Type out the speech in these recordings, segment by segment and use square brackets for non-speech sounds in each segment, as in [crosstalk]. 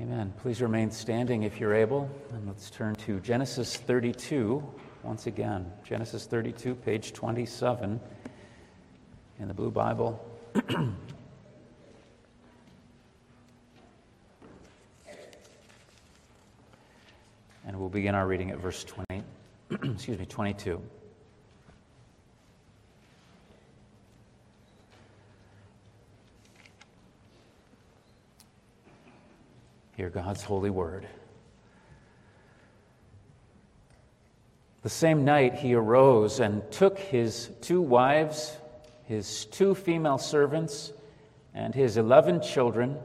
Amen. Please remain standing if you're able, and let's turn to Genesis 32 once again. Genesis 32, page 27 in the Blue Bible. [clears throat] and we'll begin our reading at verse 20, [clears throat] excuse me, 22. Hear God's holy word. The same night he arose and took his two wives, his two female servants, and his eleven children,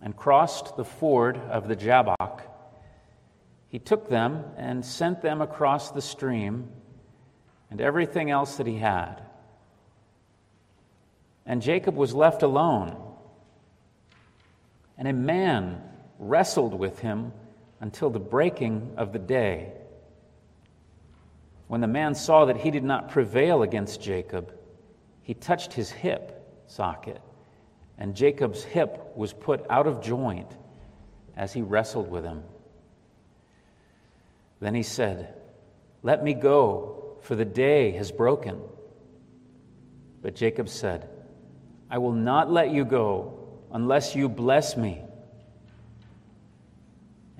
and crossed the ford of the Jabbok. He took them and sent them across the stream and everything else that he had. And Jacob was left alone. And a man wrestled with him until the breaking of the day. When the man saw that he did not prevail against Jacob, he touched his hip socket, and Jacob's hip was put out of joint as he wrestled with him. Then he said, Let me go, for the day has broken. But Jacob said, I will not let you go unless you bless me.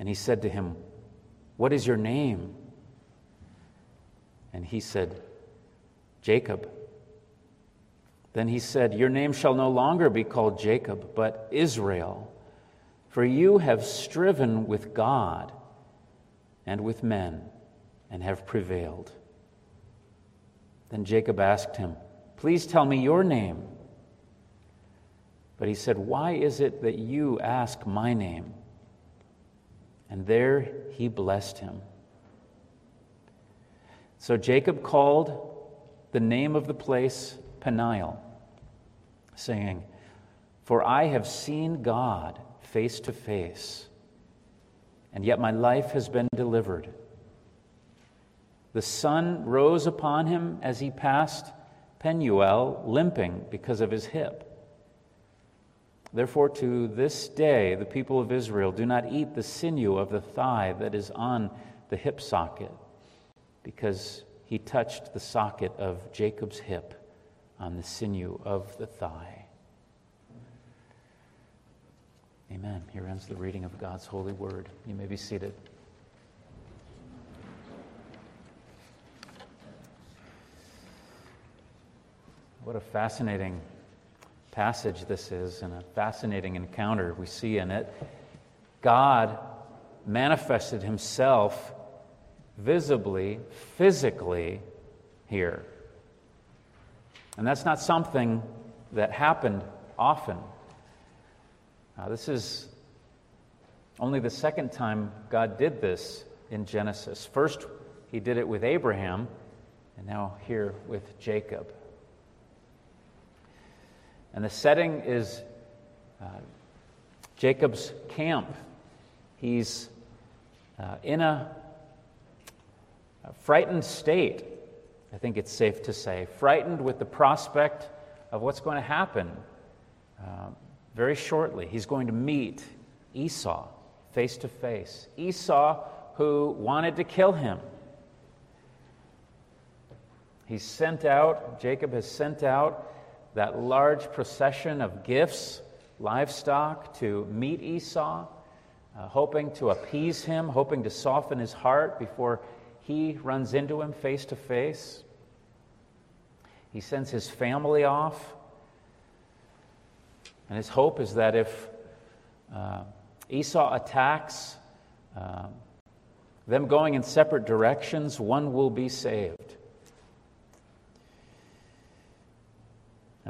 And he said to him, What is your name? And he said, Jacob. Then he said, Your name shall no longer be called Jacob, but Israel, for you have striven with God and with men and have prevailed. Then Jacob asked him, Please tell me your name. But he said, Why is it that you ask my name? And there he blessed him. So Jacob called the name of the place Peniel, saying, For I have seen God face to face, and yet my life has been delivered. The sun rose upon him as he passed Penuel, limping because of his hip. Therefore, to this day, the people of Israel do not eat the sinew of the thigh that is on the hip socket, because he touched the socket of Jacob's hip on the sinew of the thigh. Amen. Here ends the reading of God's holy word. You may be seated. What a fascinating passage this is and a fascinating encounter we see in it. God manifested himself visibly, physically here. And that's not something that happened often. Now, this is only the second time God did this in Genesis. First, he did it with Abraham, and now here with Jacob. And the setting is uh, Jacob's camp. He's uh, in a, a frightened state, I think it's safe to say, frightened with the prospect of what's going to happen uh, very shortly. He's going to meet Esau face to face. Esau, who wanted to kill him. He's sent out, Jacob has sent out that large procession of gifts, livestock, to meet Esau, uh, hoping to appease him, hoping to soften his heart before he runs into him face to face. He sends his family off. And his hope is that if uh, Esau attacks, uh, them going in separate directions, one will be saved.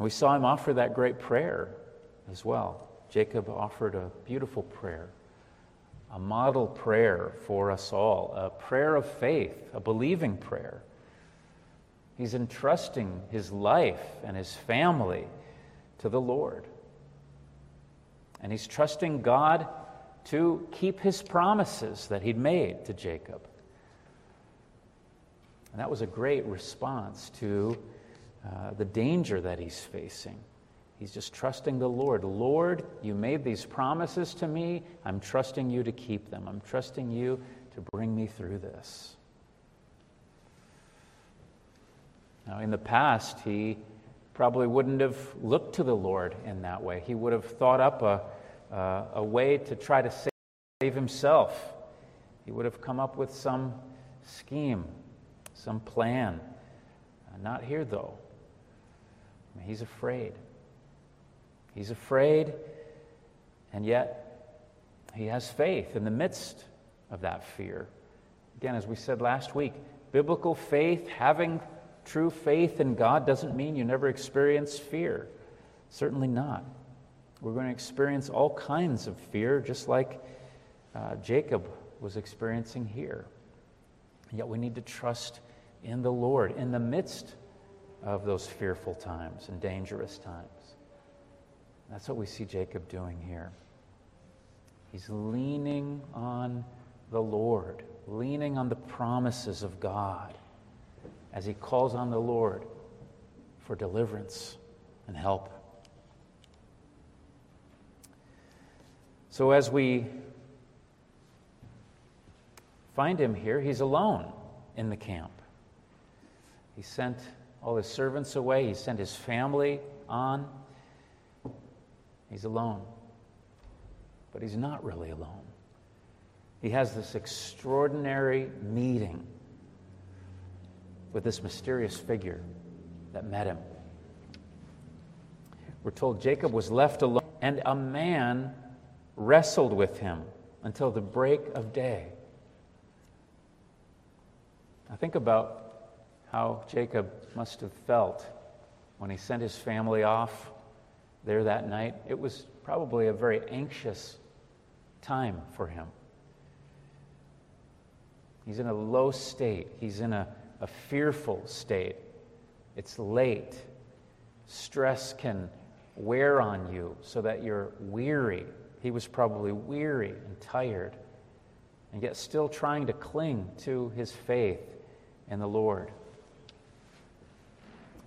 And we saw him offer that great prayer as well. Jacob offered a beautiful prayer, a model prayer for us all, a prayer of faith, a believing prayer. He's entrusting his life and his family to the Lord. And he's trusting God to keep his promises that he'd made to Jacob. And that was a great response to uh, the danger that he's facing. He's just trusting the Lord. Lord, you made these promises to me. I'm trusting you to keep them. I'm trusting you to bring me through this. Now, in the past, he probably wouldn't have looked to the Lord in that way. He would have thought up a, uh, a way to try to save himself. He would have come up with some scheme, some plan. Uh, not here, though. He's afraid. He's afraid, and yet he has faith in the midst of that fear. Again, as we said last week, biblical faith, having true faith in God, doesn't mean you never experience fear. Certainly not. We're going to experience all kinds of fear, just like uh, Jacob was experiencing here. And yet we need to trust in the Lord in the midst of those fearful times and dangerous times. That's what we see Jacob doing here. He's leaning on the Lord, leaning on the promises of God as he calls on the Lord for deliverance and help. So, as we find him here, he's alone in the camp. He sent all his servants away, he sent his family on. He's alone. But he's not really alone. He has this extraordinary meeting with this mysterious figure that met him. We're told Jacob was left alone, and a man wrestled with him until the break of day. Now, think about how Jacob must have felt when he sent his family off there that night. It was probably a very anxious time for him. He's in a low state, he's in a, a fearful state. It's late. Stress can wear on you so that you're weary. He was probably weary and tired, and yet still trying to cling to his faith in the Lord.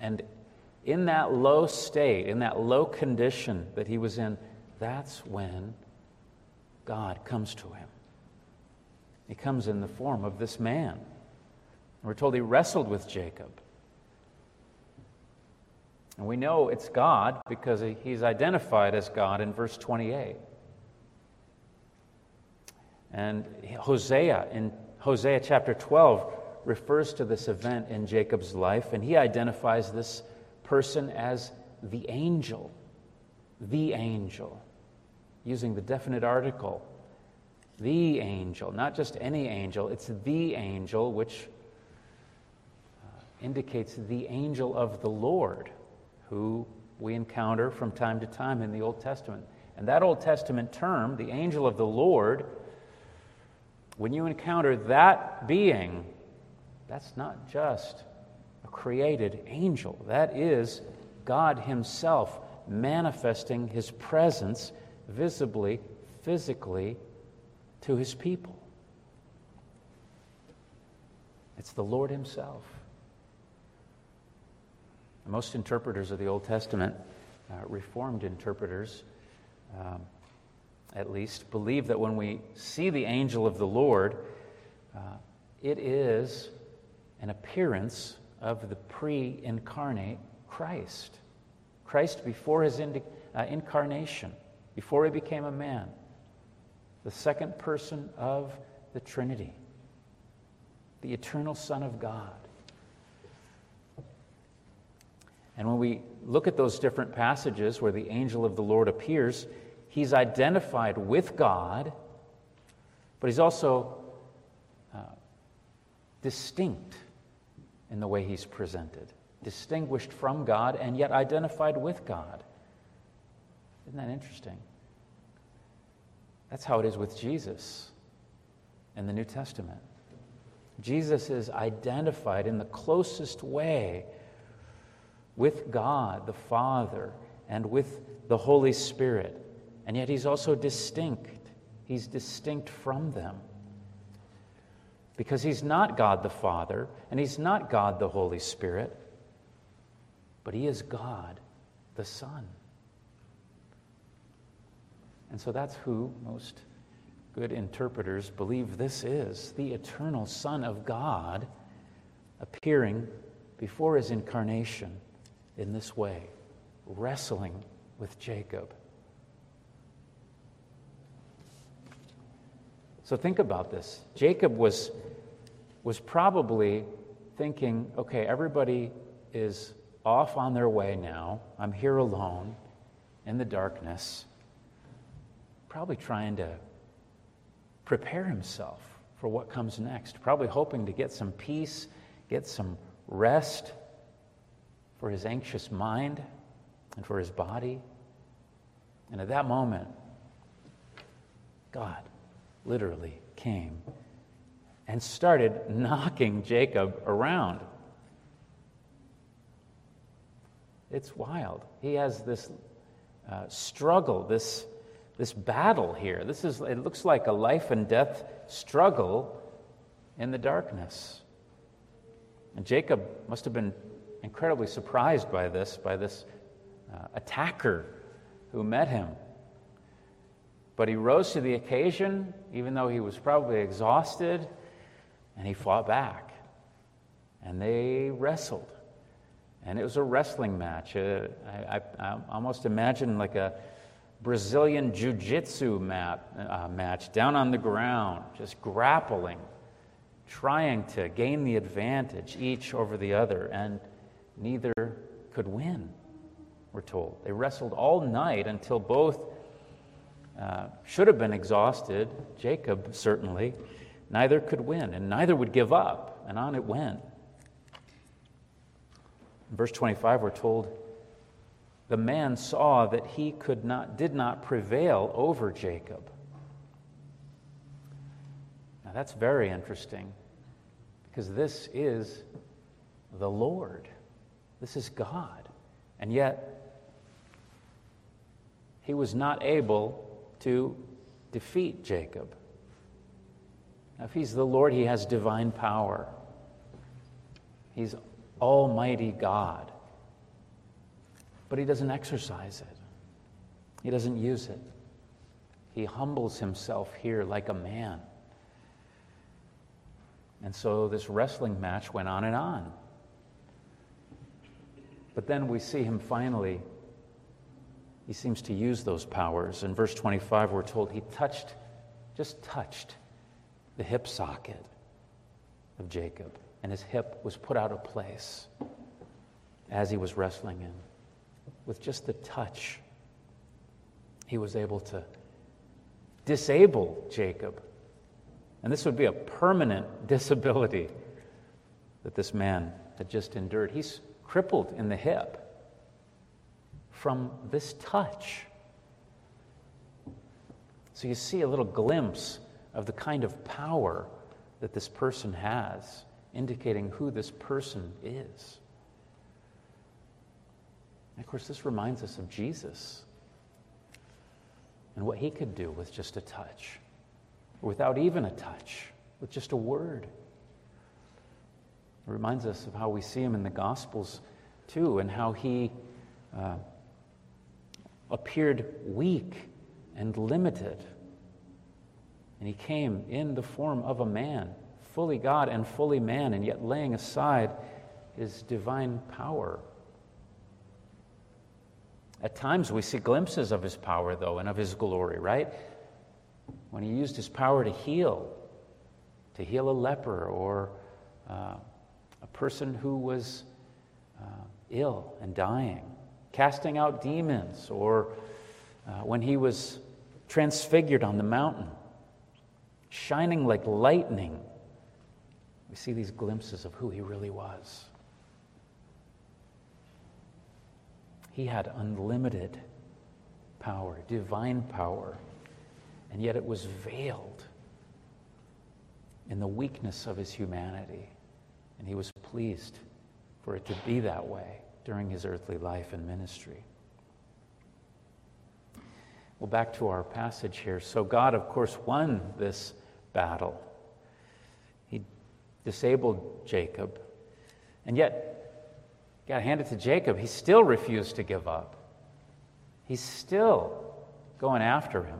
And in that low state, in that low condition that he was in, that's when God comes to him. He comes in the form of this man. We're told he wrestled with Jacob. And we know it's God because he's identified as God in verse 28. And Hosea, in Hosea chapter 12, refers to this event in Jacob's life, and he identifies this person as the angel. The angel, using the definite article. The angel, not just any angel, it's the angel, which uh, indicates the angel of the Lord, who we encounter from time to time in the Old Testament. And that Old Testament term, the angel of the Lord, when you encounter that being, that's not just a created angel, that is God Himself manifesting His presence visibly, physically to His people. It's the Lord Himself. Most interpreters of the Old Testament, uh, Reformed interpreters, um, at least, believe that when we see the angel of the Lord, uh, it is an appearance of the pre incarnate Christ. Christ before his uh, incarnation, before he became a man, the second person of the Trinity, the eternal Son of God. And when we look at those different passages where the angel of the Lord appears, he's identified with God, but he's also uh, distinct in the way he's presented, distinguished from God and yet identified with God. Isn't that interesting? That's how it is with Jesus in the New Testament. Jesus is identified in the closest way with God the Father and with the Holy Spirit, and yet he's also distinct. He's distinct from them because he's not God the Father and he's not God the Holy Spirit, but he is God the Son. And so that's who most good interpreters believe this is the eternal Son of God appearing before his incarnation in this way, wrestling with Jacob. So think about this. Jacob was, was probably thinking, okay, everybody is off on their way now. I'm here alone in the darkness. Probably trying to prepare himself for what comes next. Probably hoping to get some peace, get some rest for his anxious mind and for his body. And at that moment, God literally came and started knocking Jacob around. It's wild. He has this uh, struggle, this, this battle here. This is, it looks like a life and death struggle in the darkness. And Jacob must have been incredibly surprised by this, by this uh, attacker who met him. But he rose to the occasion, even though he was probably exhausted, and he fought back. And they wrestled. And it was a wrestling match. Uh, I, I, I, almost imagine like a Brazilian jiu jitsu uh, match down on the ground, just grappling, trying to gain the advantage each over the other. And neither could win, we're told. They wrestled all night until both uh, should have been exhausted. Jacob, certainly. Neither could win, and neither would give up, and on it went. In verse 25, we're told the man saw that he could not, did not prevail over Jacob. Now that's very interesting because this is the Lord. This is God. And yet, he was not able to defeat Jacob. Now, if he's the Lord, he has divine power. He's Almighty God. But he doesn't exercise it, he doesn't use it. He humbles himself here like a man. And so this wrestling match went on and on. But then we see him finally, he seems to use those powers. In verse 25, we're told he touched, just touched the hip socket of Jacob, and his hip was put out of place as he was wrestling in. With just the touch, he was able to disable Jacob. And this would be a permanent [laughs] disability that this man had just endured. He's crippled in the hip from this touch. So you see a little glimpse of the kind of power that this person has, indicating who this person is. And of course, this reminds us of Jesus and what he could do with just a touch, or without even a touch, with just a word. It reminds us of how we see him in the Gospels, too, and how he uh, appeared weak and limited and he came in the form of a man, fully God and fully man, and yet laying aside his divine power. At times we see glimpses of his power, though, and of his glory, right? When he used his power to heal, to heal a leper or uh, a person who was uh, ill and dying, casting out demons, or uh, when he was transfigured on the mountain shining like lightning, we see these glimpses of who he really was. He had unlimited power, divine power, and yet it was veiled in the weakness of his humanity. And he was pleased for it to be that way during his earthly life and ministry. Well, back to our passage here. So, God, of course, won this battle. He disabled Jacob. And yet, got to hand it to Jacob, he still refused to give up. He's still going after him.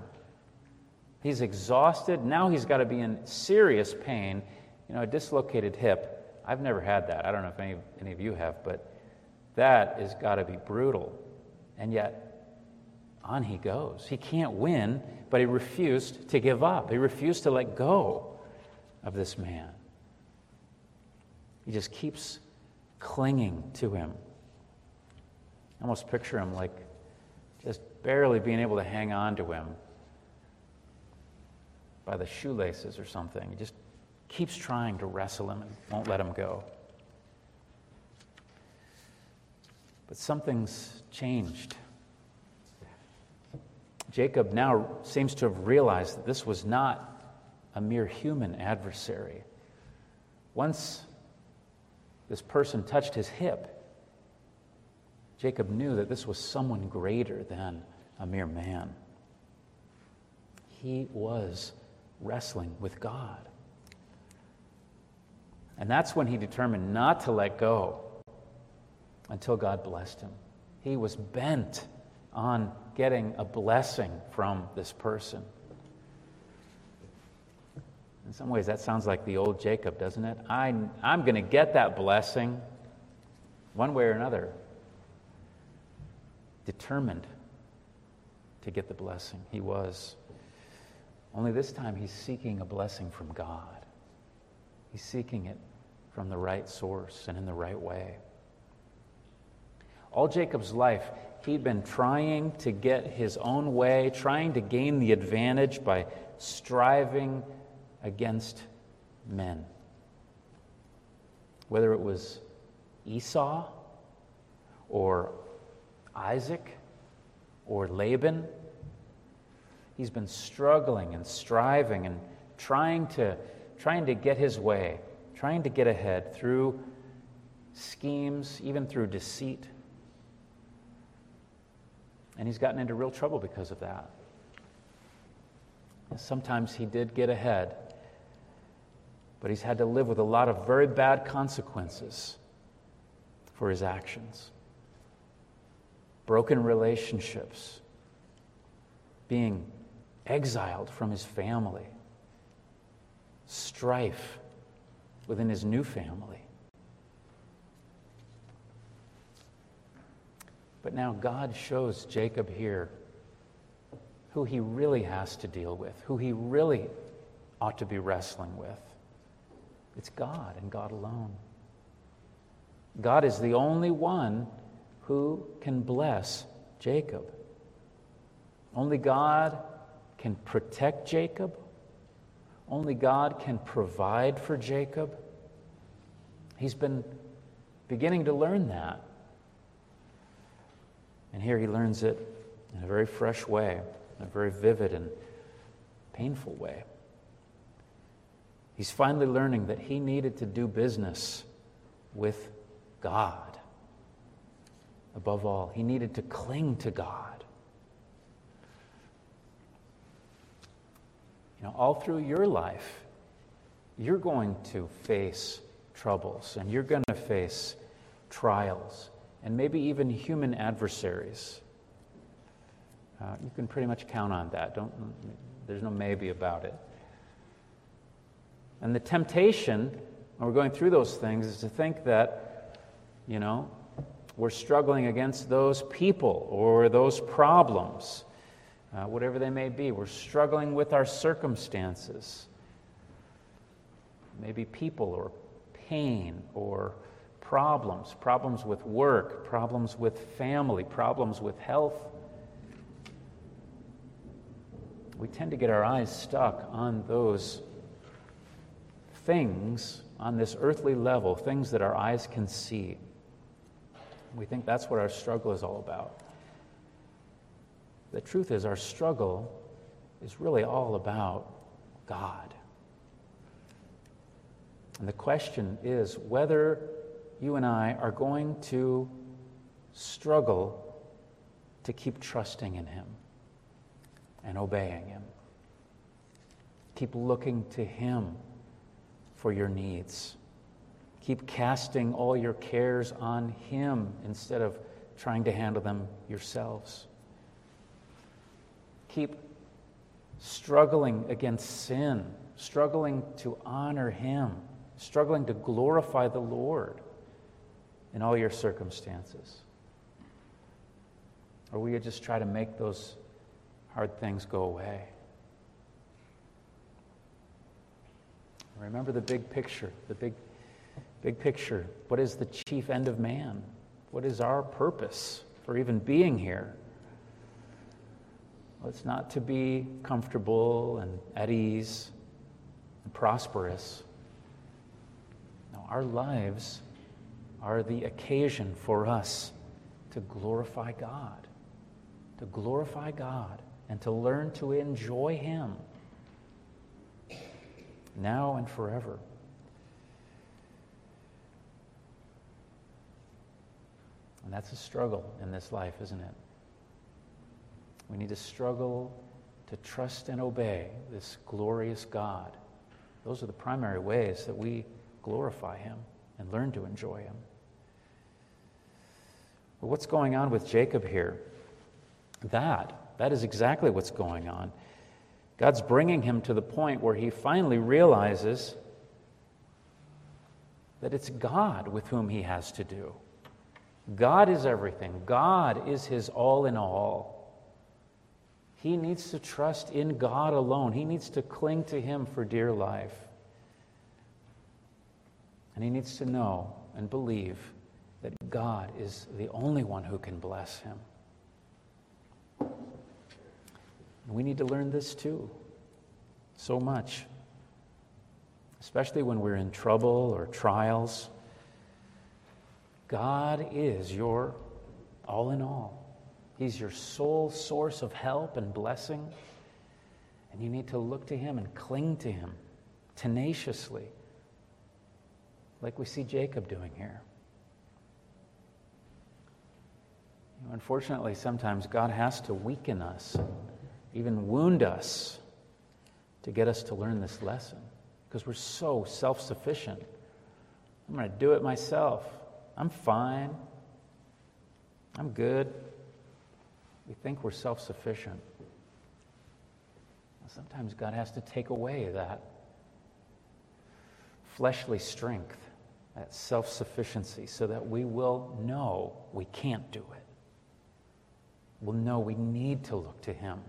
He's exhausted. Now he's got to be in serious pain. You know, a dislocated hip. I've never had that. I don't know if any, any of you have, but that has got to be brutal. And yet, on he goes. He can't win, but he refused to give up. He refused to let go of this man. He just keeps clinging to him. I almost picture him like just barely being able to hang on to him by the shoelaces or something. He just keeps trying to wrestle him and won't let him go. But something's changed. Jacob now seems to have realized that this was not a mere human adversary. Once this person touched his hip, Jacob knew that this was someone greater than a mere man. He was wrestling with God. And that's when he determined not to let go until God blessed him. He was bent on getting a blessing from this person. In some ways, that sounds like the old Jacob, doesn't it? I, I'm going to get that blessing one way or another. Determined to get the blessing. He was. Only this time, he's seeking a blessing from God. He's seeking it from the right source and in the right way. All Jacob's life, he'd been trying to get his own way, trying to gain the advantage by striving against men. Whether it was Esau or Isaac or Laban, he's been struggling and striving and trying to, trying to get his way, trying to get ahead through schemes, even through deceit. And he's gotten into real trouble because of that. Sometimes he did get ahead, but he's had to live with a lot of very bad consequences for his actions broken relationships, being exiled from his family, strife within his new family. But now God shows Jacob here who he really has to deal with, who he really ought to be wrestling with. It's God and God alone. God is the only one who can bless Jacob. Only God can protect Jacob. Only God can provide for Jacob. He's been beginning to learn that. And here he learns it in a very fresh way, in a very vivid and painful way. He's finally learning that he needed to do business with God. Above all, he needed to cling to God. You know, all through your life, you're going to face troubles and you're going to face trials and maybe even human adversaries. Uh, you can pretty much count on that. Don't, there's no maybe about it. And the temptation, when we're going through those things, is to think that, you know, we're struggling against those people or those problems, uh, whatever they may be. We're struggling with our circumstances, maybe people or pain or problems, problems with work, problems with family, problems with health. We tend to get our eyes stuck on those things on this earthly level, things that our eyes can see. We think that's what our struggle is all about. The truth is, our struggle is really all about God. And the question is whether you and I are going to struggle to keep trusting in Him and obeying Him. Keep looking to Him for your needs. Keep casting all your cares on Him instead of trying to handle them yourselves. keep struggling against sin, struggling to honor Him, struggling to glorify the Lord in all your circumstances? Or will you just try to make those hard things go away? Remember the big picture, the big, big picture. What is the chief end of man? What is our purpose for even being here? Well, it's not to be comfortable and at ease and prosperous. No, our lives are the occasion for us to glorify God, to glorify God, and to learn to enjoy Him now and forever. And that's a struggle in this life, isn't it? We need to struggle to trust and obey this glorious God. Those are the primary ways that we glorify Him and learn to enjoy Him. But what's going on with Jacob here? That, that is exactly what's going on. God's bringing him to the point where he finally realizes that it's God with whom he has to do. God is everything, God is his all in all. He needs to trust in God alone, he needs to cling to him for dear life. And he needs to know and believe that God is the only one who can bless him. We need to learn this too, so much, especially when we're in trouble or trials. God is your all in all. He's your sole source of help and blessing. And you need to look to Him and cling to Him tenaciously, like we see Jacob doing here. You know, unfortunately, sometimes God has to weaken us even wound us to get us to learn this lesson because we're so self sufficient. I'm going to do it myself. I'm fine. I'm good. We think we're self sufficient. Sometimes God has to take away that fleshly strength, that self sufficiency, so that we will know we can't do it. We'll know we need to look to Him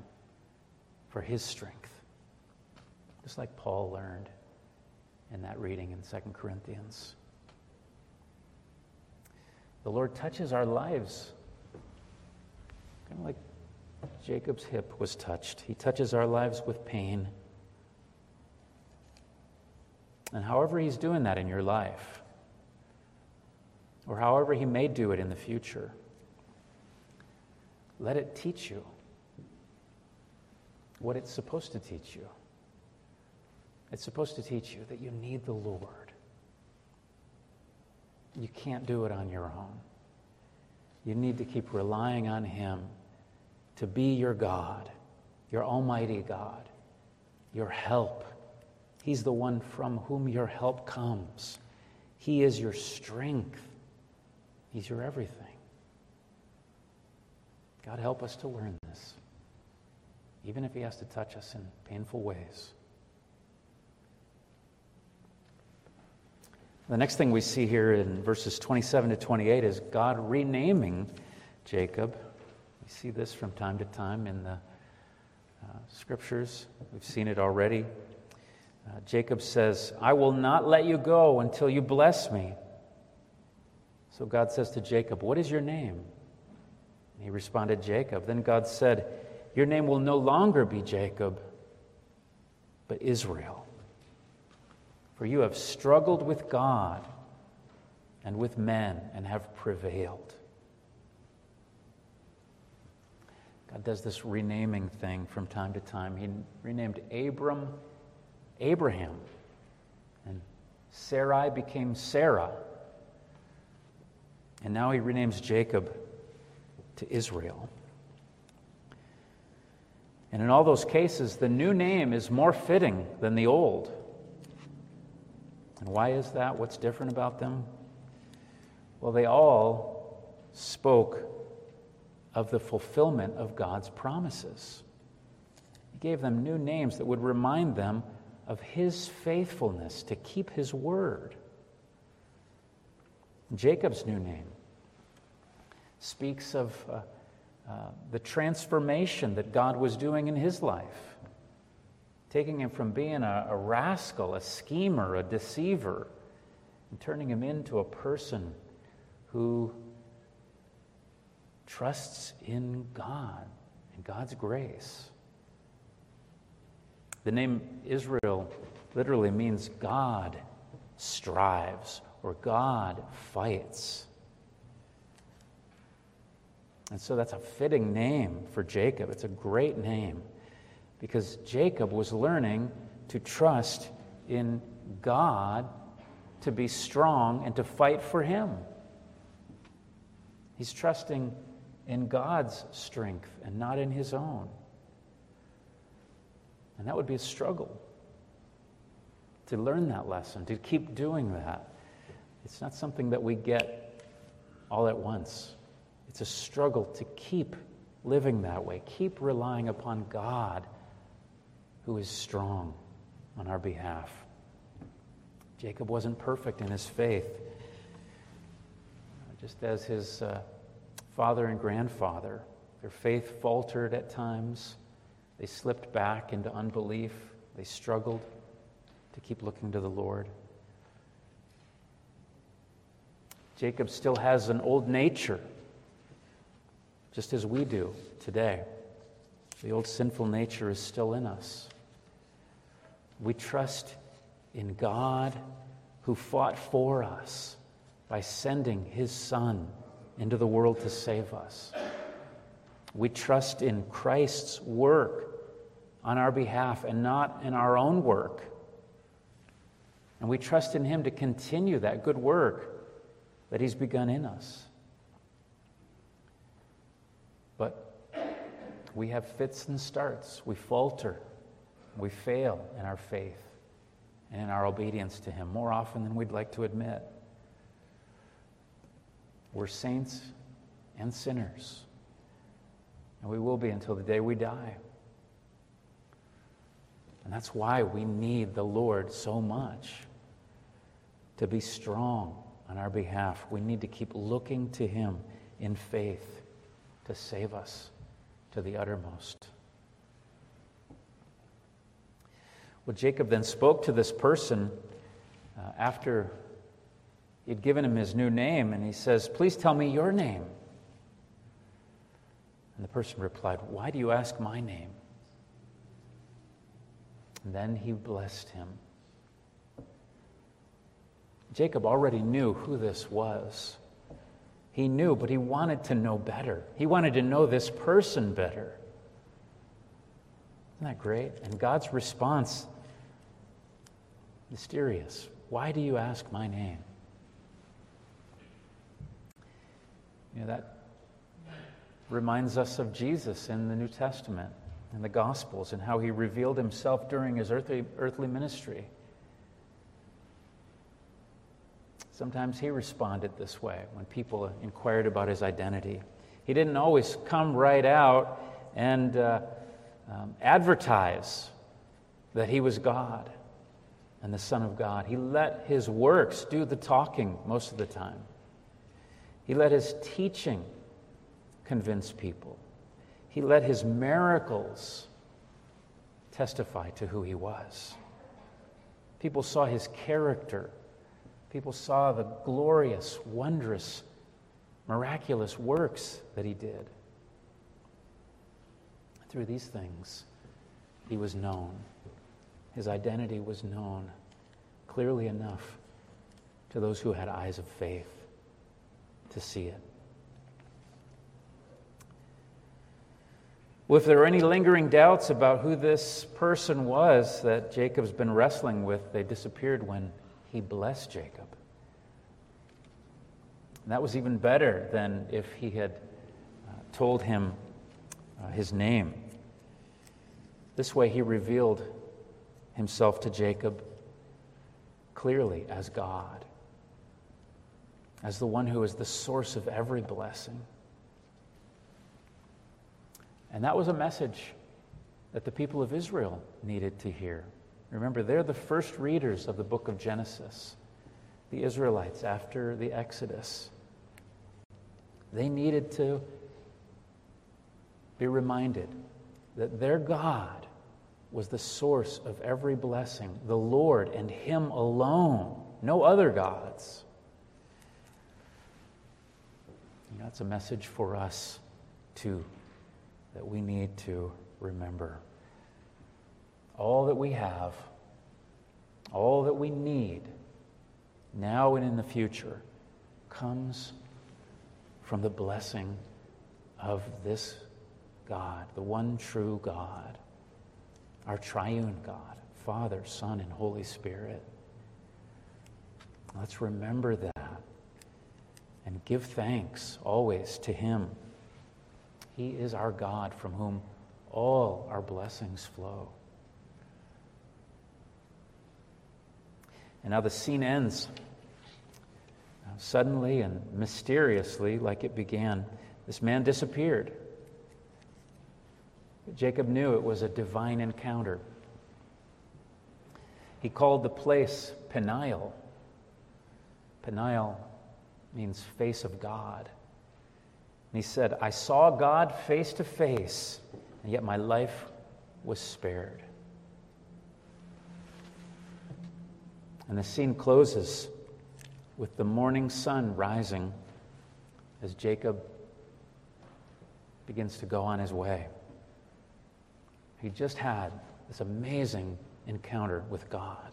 for his strength. Just like Paul learned in that reading in 2 Corinthians. The Lord touches our lives, kind of like Jacob's hip was touched. He touches our lives with pain. And however He's doing that in your life, or however He may do it in the future, let it teach you what it's supposed to teach you. It's supposed to teach you that you need the Lord. You can't do it on your own. You need to keep relying on Him to be your God, your Almighty God, your help. He's the one from whom your help comes. He is your strength, He's your everything. God, help us to learn this even if He has to touch us in painful ways. The next thing we see here in verses 27 to 28 is God renaming Jacob. We see this from time to time in the uh, scriptures. We've seen it already. Uh, Jacob says, I will not let you go until you bless me. So God says to Jacob, What is your name? He responded, Jacob. Then God said, your name will no longer be Jacob, but Israel. For you have struggled with God and with men and have prevailed. God does this renaming thing from time to time. He renamed Abram Abraham, and Sarai became Sarah. And now he renames Jacob to Israel. And in all those cases, the new name is more fitting than the old. And why is that? What's different about them? Well, they all spoke of the fulfillment of God's promises. He gave them new names that would remind them of his faithfulness to keep his word. Jacob's new name speaks of uh, uh, the transformation that God was doing in his life, taking him from being a, a rascal, a schemer, a deceiver, and turning him into a person who trusts in God and God's grace. The name Israel literally means God strives or God fights. And so that's a fitting name for Jacob. It's a great name because Jacob was learning to trust in God to be strong and to fight for him. He's trusting in God's strength and not in his own. And that would be a struggle to learn that lesson, to keep doing that. It's not something that we get all at once. It's a struggle to keep living that way, keep relying upon God who is strong on our behalf. Jacob wasn't perfect in his faith, just as his uh, father and grandfather. Their faith faltered at times, they slipped back into unbelief, they struggled to keep looking to the Lord. Jacob still has an old nature just as we do today. The old sinful nature is still in us. We trust in God who fought for us by sending his Son into the world to save us. We trust in Christ's work on our behalf and not in our own work. And we trust in him to continue that good work that he's begun in us. We have fits and starts. We falter. We fail in our faith and in our obedience to Him more often than we'd like to admit. We're saints and sinners, and we will be until the day we die. And that's why we need the Lord so much to be strong on our behalf. We need to keep looking to Him in faith to save us to the uttermost. Well, Jacob then spoke to this person uh, after he'd given him his new name, and he says, Please tell me your name. And the person replied, Why do you ask my name? And then he blessed him. Jacob already knew who this was. He knew, but he wanted to know better. He wanted to know this person better. Isn't that great? And God's response mysterious. Why do you ask my name? You know, that reminds us of Jesus in the New Testament and the Gospels and how he revealed himself during his earthly, earthly ministry. Sometimes he responded this way when people inquired about his identity. He didn't always come right out and uh, um, advertise that he was God and the Son of God. He let his works do the talking most of the time. He let his teaching convince people. He let his miracles testify to who he was. People saw his character People saw the glorious, wondrous, miraculous works that he did. Through these things, he was known. His identity was known clearly enough to those who had eyes of faith to see it. Well, if there are any lingering doubts about who this person was that Jacob's been wrestling with, they disappeared when he blessed Jacob. And that was even better than if he had uh, told him uh, his name. This way, he revealed himself to Jacob clearly as God, as the one who is the source of every blessing. And that was a message that the people of Israel needed to hear. Remember, they're the first readers of the book of Genesis, the Israelites after the Exodus. They needed to be reminded that their God was the source of every blessing, the Lord and Him alone, no other gods. It's a message for us, too, that we need to remember. All that we have, all that we need, now and in the future, comes from the blessing of this God, the one true God, our triune God, Father, Son, and Holy Spirit. Let's remember that and give thanks always to Him. He is our God from whom all our blessings flow. And now the scene ends. Uh, suddenly and mysteriously, like it began, this man disappeared. Jacob knew it was a divine encounter. He called the place Peniel. Peniel means face of God. And he said, I saw God face to face, and yet my life was spared. And the scene closes with the morning sun rising as Jacob begins to go on his way. He just had this amazing encounter with God.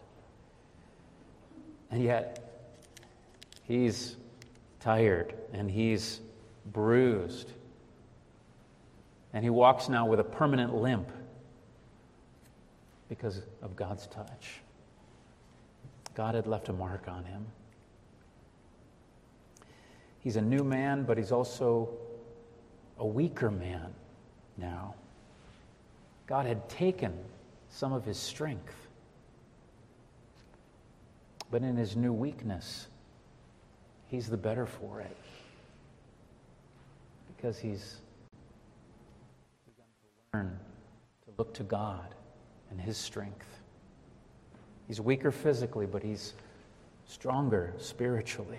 And yet, he's tired and he's bruised. And he walks now with a permanent limp because of God's touch. God had left a mark on him. He's a new man, but he's also a weaker man now. God had taken some of his strength. But in his new weakness, he's the better for it. Because he's begun to learn to look to God and his strength. He's weaker physically, but he's stronger spiritually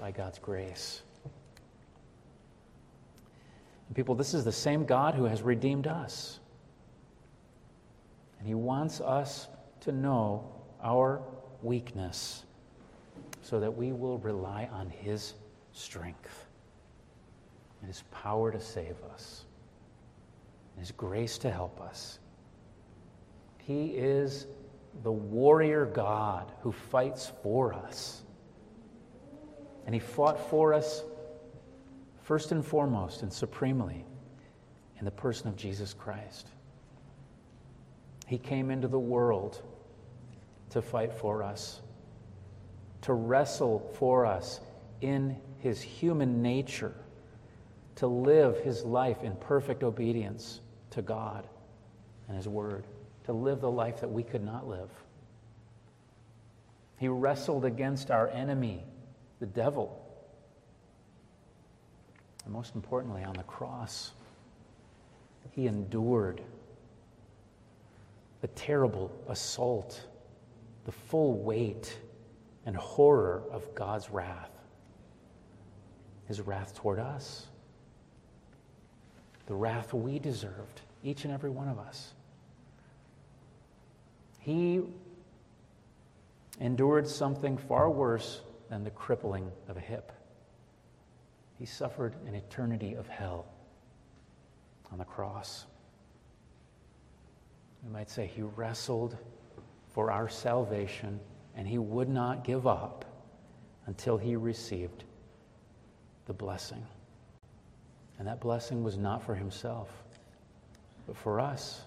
by God's grace. And people, this is the same God who has redeemed us. And He wants us to know our weakness so that we will rely on His strength and His power to save us, and His grace to help us. He is the warrior God who fights for us. And He fought for us first and foremost and supremely in the person of Jesus Christ. He came into the world to fight for us, to wrestle for us in his human nature, to live his life in perfect obedience to God and his word, to live the life that we could not live. He wrestled against our enemy, the devil, and most importantly, on the cross, he endured the terrible assault, the full weight and horror of God's wrath, his wrath toward us, the wrath we deserved, each and every one of us. He endured something far worse than the crippling of a hip. He suffered an eternity of hell on the cross. We might say he wrestled for our salvation and he would not give up until he received the blessing. And that blessing was not for himself, but for us.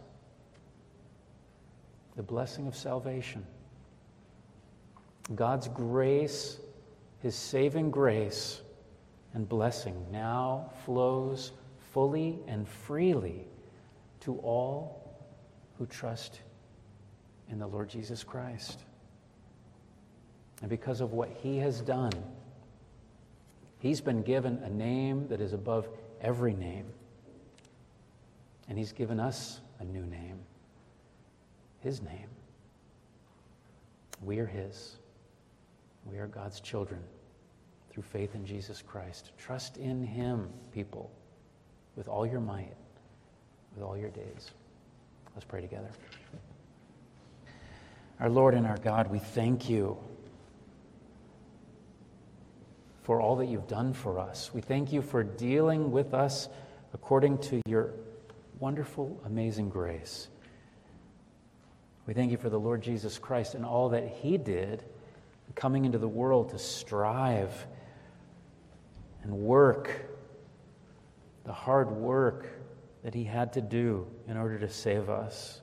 The blessing of salvation. God's grace, his saving grace, and blessing now flows fully and freely to all who trust in the Lord Jesus Christ. And because of what he has done, he's been given a name that is above every name. And He's given us a new name His name. We are His. We are God's children through faith in Jesus Christ. Trust in Him, people, with all your might, with all your days. Let's pray together. Our Lord and our God, we thank you for all that you've done for us. We thank you for dealing with us according to your wonderful, amazing grace. We thank you for the Lord Jesus Christ and all that he did coming into the world to strive and work, the hard work that he had to do in order to save us,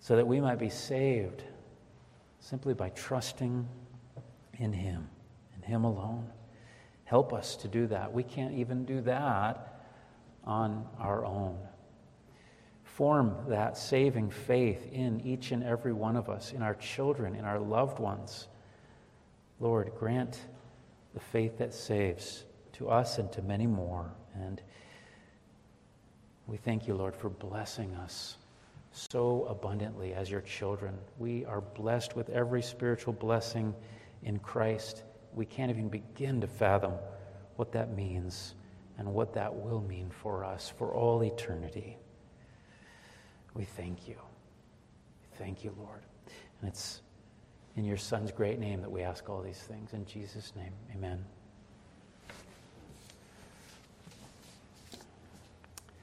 so that we might be saved simply by trusting in him, in him alone. Help us to do that. We can't even do that on our own. Form that saving faith in each and every one of us, in our children, in our loved ones. Lord, grant the faith that saves to us and to many more. And we thank you, Lord, for blessing us so abundantly as your children. We are blessed with every spiritual blessing in Christ. We can't even begin to fathom what that means and what that will mean for us for all eternity. We thank you. We Thank you, Lord. And it's in your Son's great name that we ask all these things. In Jesus' name, amen.